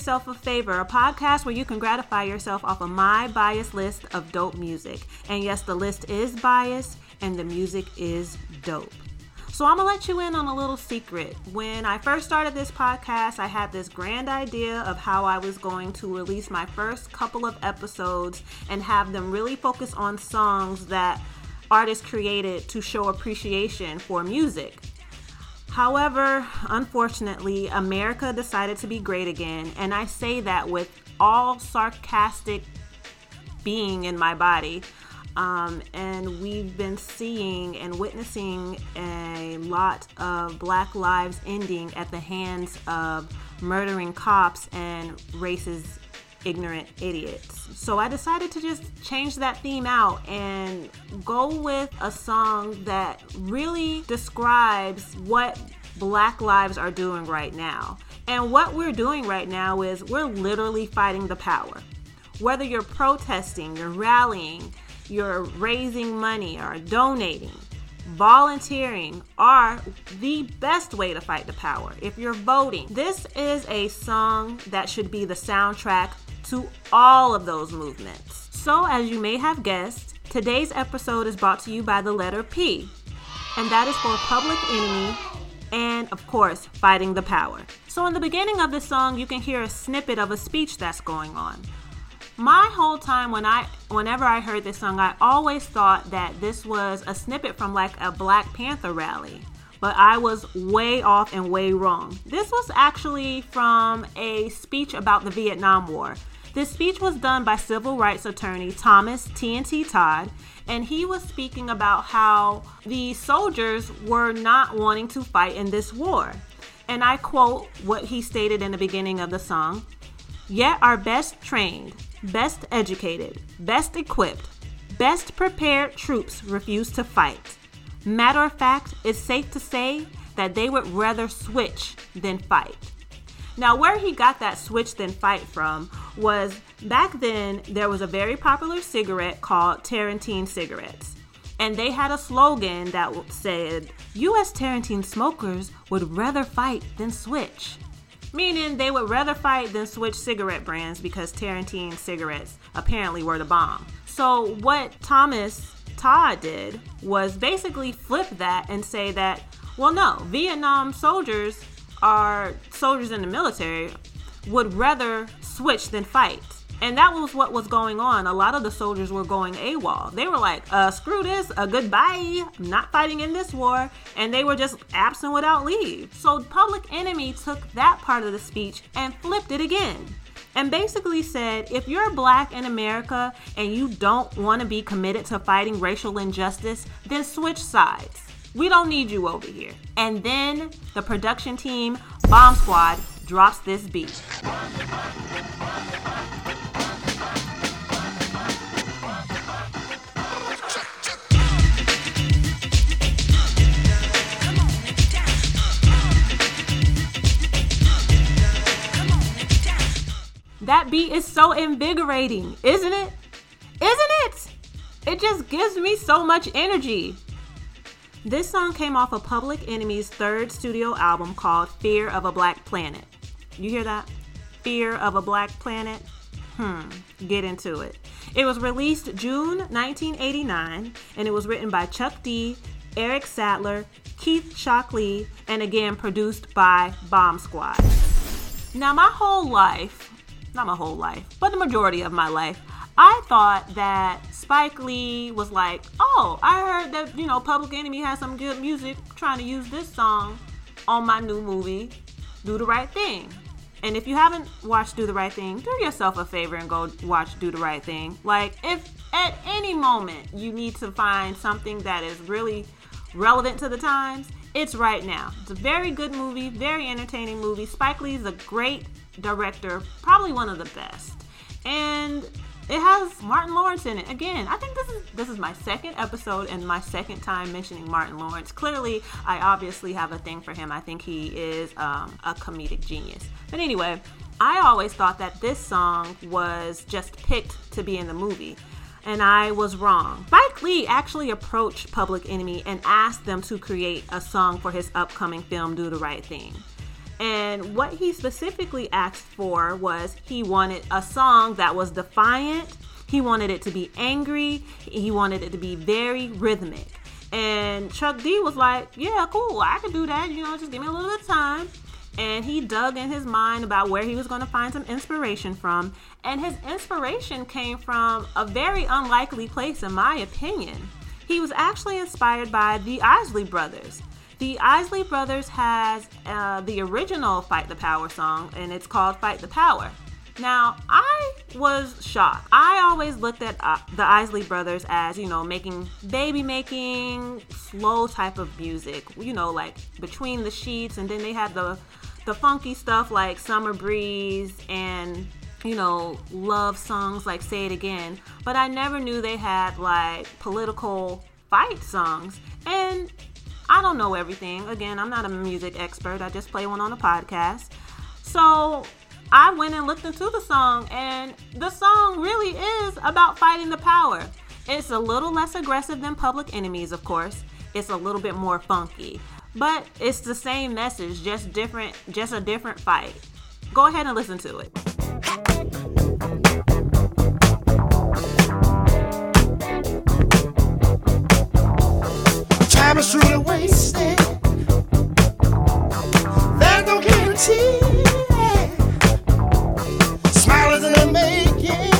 Yourself a Favor, a podcast where you can gratify yourself off of my bias list of dope music. And yes, the list is biased and the music is dope. So I'm gonna let you in on a little secret. When I first started this podcast, I had this grand idea of how I was going to release my first couple of episodes and have them really focus on songs that artists created to show appreciation for music. However, unfortunately, America decided to be great again, and I say that with all sarcastic being in my body. Um, and we've been seeing and witnessing a lot of Black lives ending at the hands of murdering cops and racist, ignorant idiots. So I decided to just change that theme out and go with a song that really describes what Black lives are doing right now. And what we're doing right now is we're literally fighting the power. Whether you're protesting, you're rallying, you're raising money or donating, volunteering are the best way to fight the power. If you're voting, this is a song that should be the soundtrack to all of those movements. So, as you may have guessed, today's episode is brought to you by the letter P, and that is for Public Enemy and, of course, Fighting the Power. So, in the beginning of the song, you can hear a snippet of a speech that's going on. My whole time when I whenever I heard this song, I always thought that this was a snippet from like a Black Panther rally. But I was way off and way wrong. This was actually from a speech about the Vietnam War. This speech was done by civil rights attorney Thomas TNT Todd, and he was speaking about how the soldiers were not wanting to fight in this war. And I quote what he stated in the beginning of the song Yet our best trained, best educated, best equipped, best prepared troops refuse to fight. Matter of fact, it's safe to say that they would rather switch than fight. Now, where he got that switch than fight from was back then there was a very popular cigarette called Tarantine cigarettes. And they had a slogan that said, US Tarantine smokers would rather fight than switch. Meaning they would rather fight than switch cigarette brands because Tarantine cigarettes apparently were the bomb. So, what Thomas Todd did was basically flip that and say that, well, no, Vietnam soldiers are soldiers in the military would rather switch than fight. And that was what was going on. A lot of the soldiers were going AWOL. They were like, uh, screw this, uh, goodbye, not fighting in this war. And they were just absent without leave. So Public Enemy took that part of the speech and flipped it again. And basically said, if you're black in America and you don't want to be committed to fighting racial injustice, then switch sides. We don't need you over here. And then the production team, Bomb Squad, drops this beat. That beat is so invigorating, isn't it? Isn't it? It just gives me so much energy. This song came off of Public Enemy's third studio album called Fear of a Black Planet. You hear that? Fear of a Black Planet? Hmm, get into it. It was released June 1989 and it was written by Chuck D, Eric Sadler, Keith Shocklee, and again produced by Bomb Squad. Now, my whole life, not my whole life, but the majority of my life, I thought that Spike Lee was like, oh, I heard that, you know, Public Enemy has some good music trying to use this song on my new movie, Do the Right Thing. And if you haven't watched Do the Right Thing, do yourself a favor and go watch Do the Right Thing. Like, if at any moment you need to find something that is really relevant to the times, it's right now. It's a very good movie, very entertaining movie. Spike Lee is a great director, probably one of the best. And it has Martin Lawrence in it. Again, I think this is this is my second episode and my second time mentioning Martin Lawrence. Clearly, I obviously have a thing for him. I think he is um, a comedic genius. But anyway, I always thought that this song was just picked to be in the movie and I was wrong. Spike Lee actually approached Public Enemy and asked them to create a song for his upcoming film, Do the Right Thing. And what he specifically asked for was he wanted a song that was defiant, he wanted it to be angry, he wanted it to be very rhythmic. And Chuck D was like, Yeah, cool, I can do that, you know, just give me a little bit of time and he dug in his mind about where he was going to find some inspiration from. And his inspiration came from a very unlikely place, in my opinion. He was actually inspired by the Isley Brothers. The Isley Brothers has uh, the original Fight the Power song, and it's called Fight the Power. Now, I was shocked. I always looked at uh, the Isley Brothers as, you know, making baby making, slow type of music, you know, like between the sheets, and then they had the the funky stuff like Summer Breeze and you know, love songs like Say It Again, but I never knew they had like political fight songs. And I don't know everything. Again, I'm not a music expert. I just play one on a podcast. So I went and looked into the song, and the song really is about fighting the power. It's a little less aggressive than Public Enemies, of course. It's a little bit more funky. But it's the same message, just different, just a different fight. Go ahead and listen to it. Is truly wasted. There's no guarantee. In the making.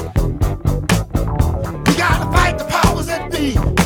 We gotta fight the powers that be.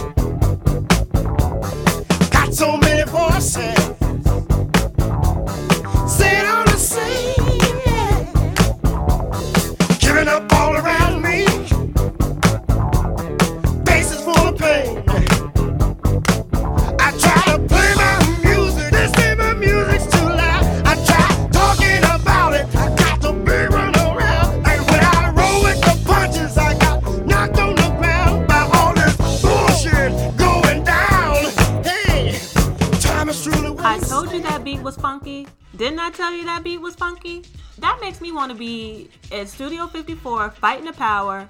Was funky? That makes me want to be at Studio 54 fighting the power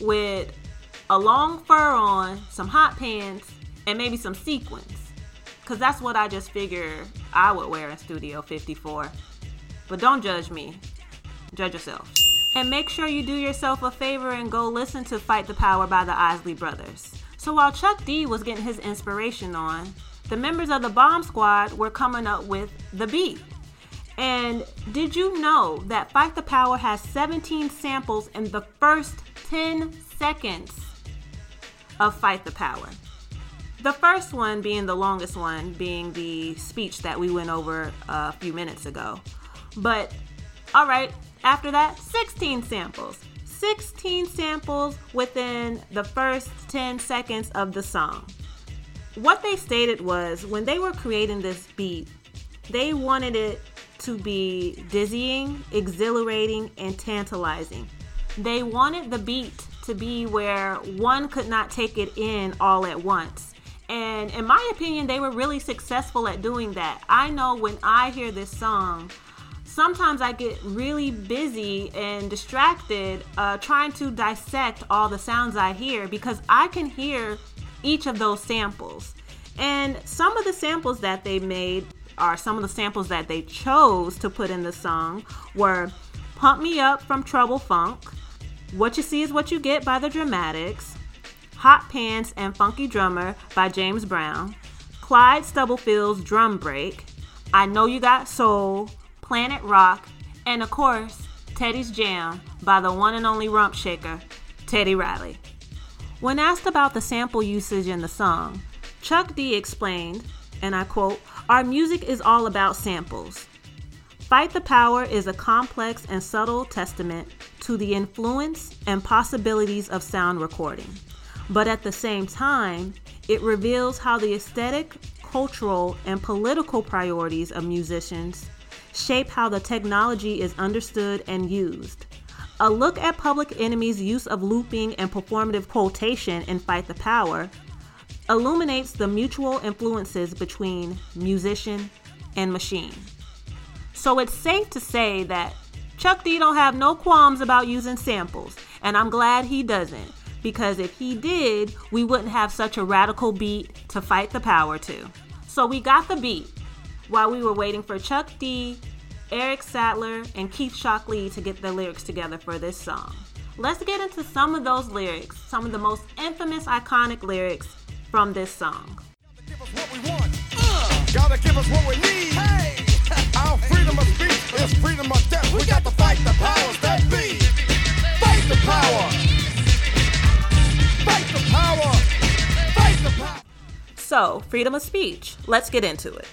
with a long fur on, some hot pants, and maybe some sequins. Cause that's what I just figure I would wear in Studio 54. But don't judge me. Judge yourself. And make sure you do yourself a favor and go listen to Fight the Power by the Isley Brothers. So while Chuck D was getting his inspiration on, the members of the Bomb Squad were coming up with the beat. And did you know that Fight the Power has 17 samples in the first 10 seconds of Fight the Power? The first one being the longest one, being the speech that we went over a few minutes ago. But, all right, after that, 16 samples. 16 samples within the first 10 seconds of the song. What they stated was when they were creating this beat, they wanted it to be dizzying, exhilarating, and tantalizing. They wanted the beat to be where one could not take it in all at once. And in my opinion, they were really successful at doing that. I know when I hear this song, sometimes I get really busy and distracted uh, trying to dissect all the sounds I hear because I can hear each of those samples. And some of the samples that they made are some of the samples that they chose to put in the song were Pump Me Up from Trouble Funk, What You See Is What You Get by the Dramatics, Hot Pants and Funky Drummer by James Brown, Clyde Stubblefield's Drum Break, I Know You Got Soul, Planet Rock, and of course, Teddy's Jam by the one and only Rump Shaker, Teddy Riley. When asked about the sample usage in the song, Chuck D explained, and I quote, Our music is all about samples. Fight the Power is a complex and subtle testament to the influence and possibilities of sound recording. But at the same time, it reveals how the aesthetic, cultural, and political priorities of musicians shape how the technology is understood and used. A look at Public Enemy's use of looping and performative quotation in Fight the Power illuminates the mutual influences between musician and machine. So it's safe to say that Chuck D don't have no qualms about using samples, and I'm glad he doesn't because if he did, we wouldn't have such a radical beat to fight the power to. So we got the beat while we were waiting for Chuck D, Eric Sadler, and Keith Shocklee to get the lyrics together for this song. Let's get into some of those lyrics, some of the most infamous, iconic lyrics from this song. Gotta give us what we need. Hey. Our freedom of speech is freedom of death. We, we got to fight the powers that be. Fight the power. Fight the power. Fight the power. So, freedom of speech. Let's get into it.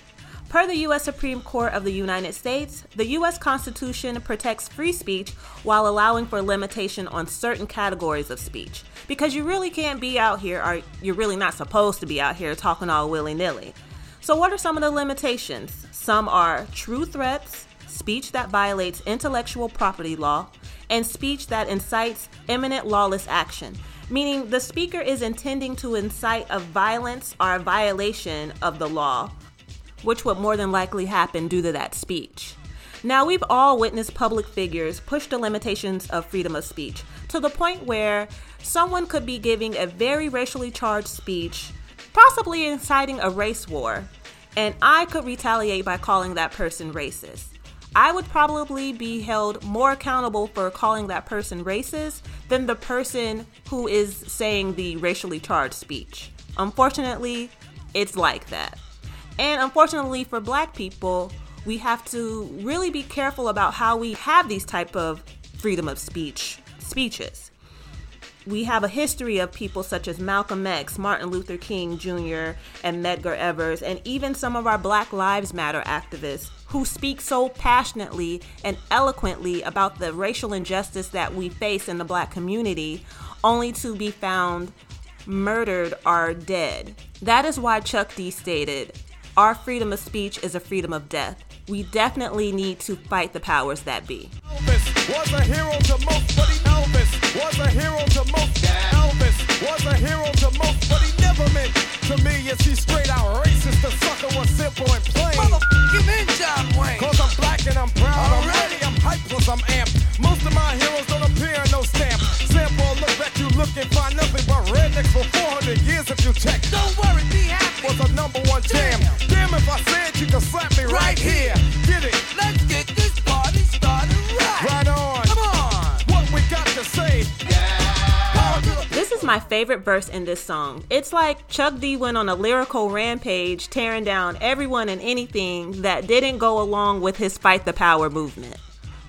Per the U.S. Supreme Court of the United States, the U.S. Constitution protects free speech while allowing for limitation on certain categories of speech. Because you really can't be out here, or you're really not supposed to be out here talking all willy nilly. So, what are some of the limitations? Some are true threats, speech that violates intellectual property law, and speech that incites imminent lawless action, meaning the speaker is intending to incite a violence or a violation of the law which would more than likely happen due to that speech. Now, we've all witnessed public figures push the limitations of freedom of speech to the point where someone could be giving a very racially charged speech, possibly inciting a race war, and I could retaliate by calling that person racist. I would probably be held more accountable for calling that person racist than the person who is saying the racially charged speech. Unfortunately, it's like that. And unfortunately for black people, we have to really be careful about how we have these type of freedom of speech speeches. We have a history of people such as Malcolm X, Martin Luther King Jr., and Medgar Evers, and even some of our Black Lives Matter activists who speak so passionately and eloquently about the racial injustice that we face in the black community, only to be found murdered or dead. That is why Chuck D stated, our freedom of speech is a freedom of death. We definitely need to fight the powers that be. Elvis was a hero to most, but he Elvis was a hero to most. Elvis was a hero to most, but he never meant to me. Is he straight out racist? The sucker was simple and plain. Motherfucking in John Wayne. Cause I'm black and I'm proud. Already I'm hyped cause I'm amped. Most of my heroes don't appear in no stamp. Sample look back, you look and find nothing but rednecks for 400 years if you check. Don't worry, be happy. Was a number one jam. Damn, Damn if I said you could slap me right, right here. Get it? Let's get this party started right. Right on. Come on. What we got to say? This is my favorite verse in this song. It's like Chuck D went on a lyrical rampage, tearing down everyone and anything that didn't go along with his Fight the Power movement.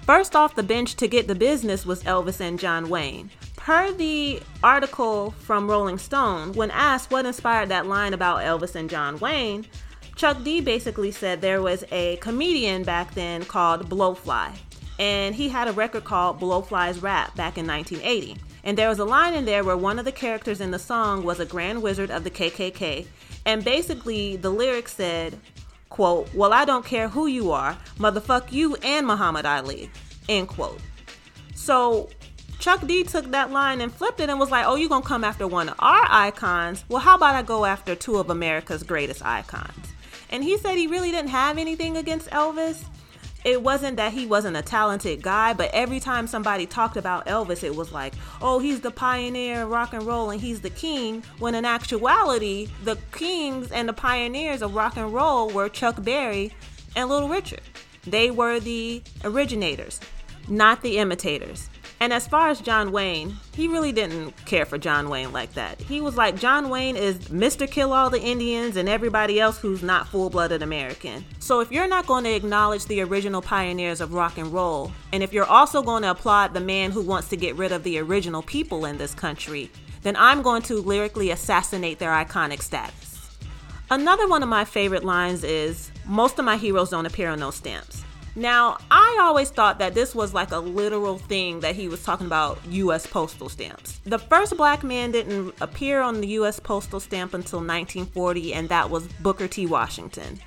First off the bench to get the business was Elvis and John Wayne. Per the article from Rolling Stone, when asked what inspired that line about Elvis and John Wayne, Chuck D basically said there was a comedian back then called Blowfly, and he had a record called Blowfly's Rap back in 1980. And there was a line in there where one of the characters in the song was a grand wizard of the KKK, and basically the lyrics said, quote, Well, I don't care who you are, motherfuck you and Muhammad Ali, end quote. So Chuck D took that line and flipped it and was like, Oh, you gonna come after one of our icons? Well, how about I go after two of America's greatest icons? And he said he really didn't have anything against Elvis. It wasn't that he wasn't a talented guy, but every time somebody talked about Elvis, it was like, oh, he's the pioneer of rock and roll and he's the king. When in actuality, the kings and the pioneers of rock and roll were Chuck Berry and Little Richard. They were the originators, not the imitators. And as far as John Wayne, he really didn't care for John Wayne like that. He was like, John Wayne is Mr. Kill All the Indians and everybody else who's not full blooded American. So if you're not going to acknowledge the original pioneers of rock and roll, and if you're also going to applaud the man who wants to get rid of the original people in this country, then I'm going to lyrically assassinate their iconic status. Another one of my favorite lines is Most of my heroes don't appear on those stamps. Now, I always thought that this was like a literal thing that he was talking about US postal stamps. The first black man didn't appear on the US postal stamp until 1940, and that was Booker T. Washington.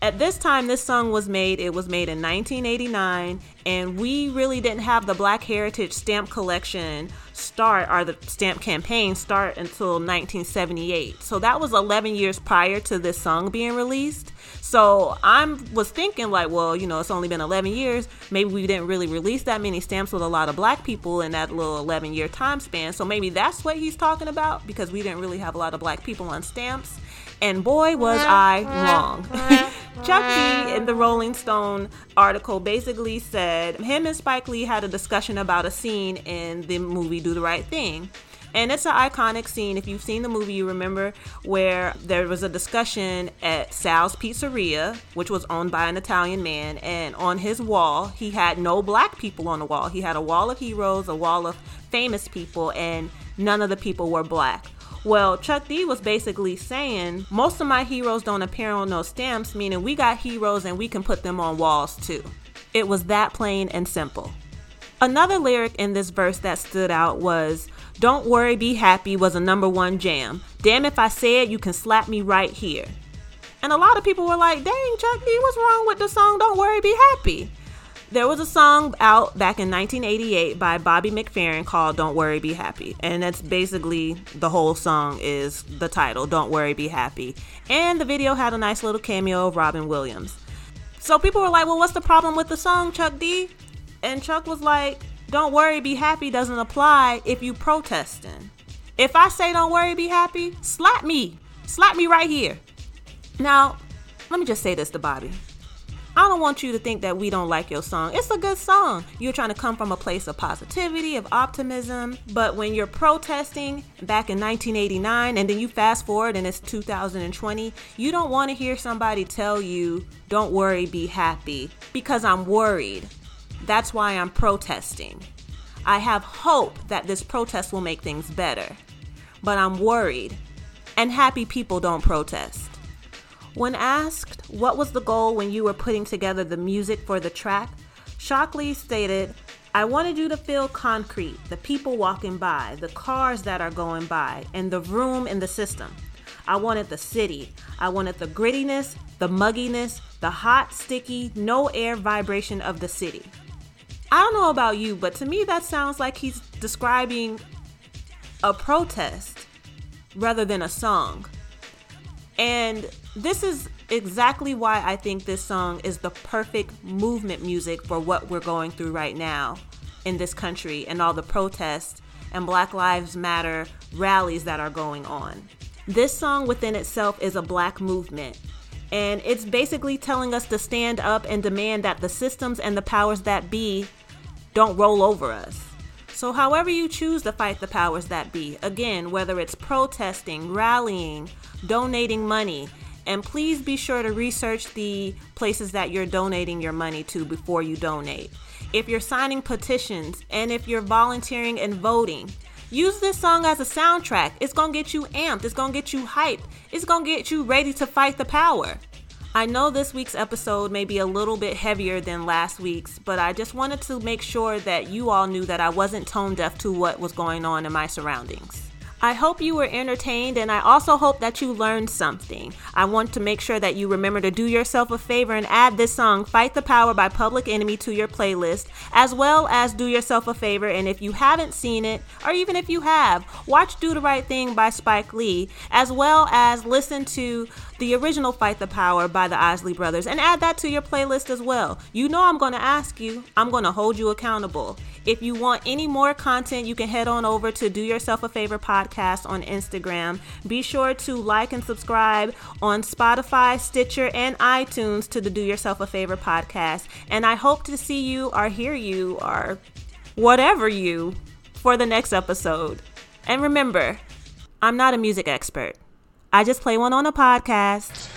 At this time, this song was made, it was made in 1989, and we really didn't have the Black Heritage stamp collection start, or the stamp campaign start until 1978. So that was 11 years prior to this song being released. So I was thinking like, well, you know, it's only been 11 years. Maybe we didn't really release that many stamps with a lot of black people in that little 11 year time span. So maybe that's what he's talking about because we didn't really have a lot of black people on stamps. And boy, was I wrong. Chuck D in the Rolling Stone article basically said him and Spike Lee had a discussion about a scene in the movie Do the Right Thing. And it's an iconic scene. If you've seen the movie, you remember where there was a discussion at Sal's Pizzeria, which was owned by an Italian man. And on his wall, he had no black people on the wall. He had a wall of heroes, a wall of famous people, and none of the people were black. Well, Chuck D was basically saying most of my heroes don't appear on those stamps, meaning we got heroes and we can put them on walls too. It was that plain and simple. Another lyric in this verse that stood out was don't Worry, Be Happy was a number one jam. Damn if I said you can slap me right here. And a lot of people were like, dang, Chuck D, what's wrong with the song Don't Worry, Be Happy? There was a song out back in 1988 by Bobby McFerrin called Don't Worry, Be Happy. And that's basically the whole song is the title, Don't Worry, Be Happy. And the video had a nice little cameo of Robin Williams. So people were like, well, what's the problem with the song, Chuck D? And Chuck was like, don't worry, be happy doesn't apply if you protesting. If I say don't worry, be happy, slap me. Slap me right here. Now, let me just say this to Bobby. I don't want you to think that we don't like your song. It's a good song. You're trying to come from a place of positivity, of optimism. But when you're protesting back in 1989 and then you fast forward and it's 2020, you don't want to hear somebody tell you, don't worry, be happy, because I'm worried. That's why I'm protesting. I have hope that this protest will make things better, but I'm worried, and happy people don't protest. When asked what was the goal when you were putting together the music for the track, Shocklee stated, I wanted you to feel concrete, the people walking by, the cars that are going by, and the room in the system. I wanted the city. I wanted the grittiness, the mugginess, the hot, sticky, no air vibration of the city. I don't know about you, but to me, that sounds like he's describing a protest rather than a song. And this is exactly why I think this song is the perfect movement music for what we're going through right now in this country and all the protests and Black Lives Matter rallies that are going on. This song within itself is a black movement. And it's basically telling us to stand up and demand that the systems and the powers that be don't roll over us. So, however you choose to fight the powers that be, again, whether it's protesting, rallying, donating money, and please be sure to research the places that you're donating your money to before you donate. If you're signing petitions and if you're volunteering and voting, use this song as a soundtrack. It's gonna get you amped, it's gonna get you hyped, it's gonna get you ready to fight the power. I know this week's episode may be a little bit heavier than last week's, but I just wanted to make sure that you all knew that I wasn't tone deaf to what was going on in my surroundings. I hope you were entertained and I also hope that you learned something. I want to make sure that you remember to do yourself a favor and add this song, Fight the Power by Public Enemy, to your playlist, as well as do yourself a favor. And if you haven't seen it, or even if you have, watch Do the Right Thing by Spike Lee, as well as listen to the original Fight the Power by the Isley Brothers and add that to your playlist as well. You know, I'm going to ask you, I'm going to hold you accountable. If you want any more content, you can head on over to Do Yourself a Favor podcast on Instagram. Be sure to like and subscribe on Spotify, Stitcher, and iTunes to the Do Yourself a Favor podcast. And I hope to see you or hear you or whatever you for the next episode. And remember, I'm not a music expert. I just play one on a podcast.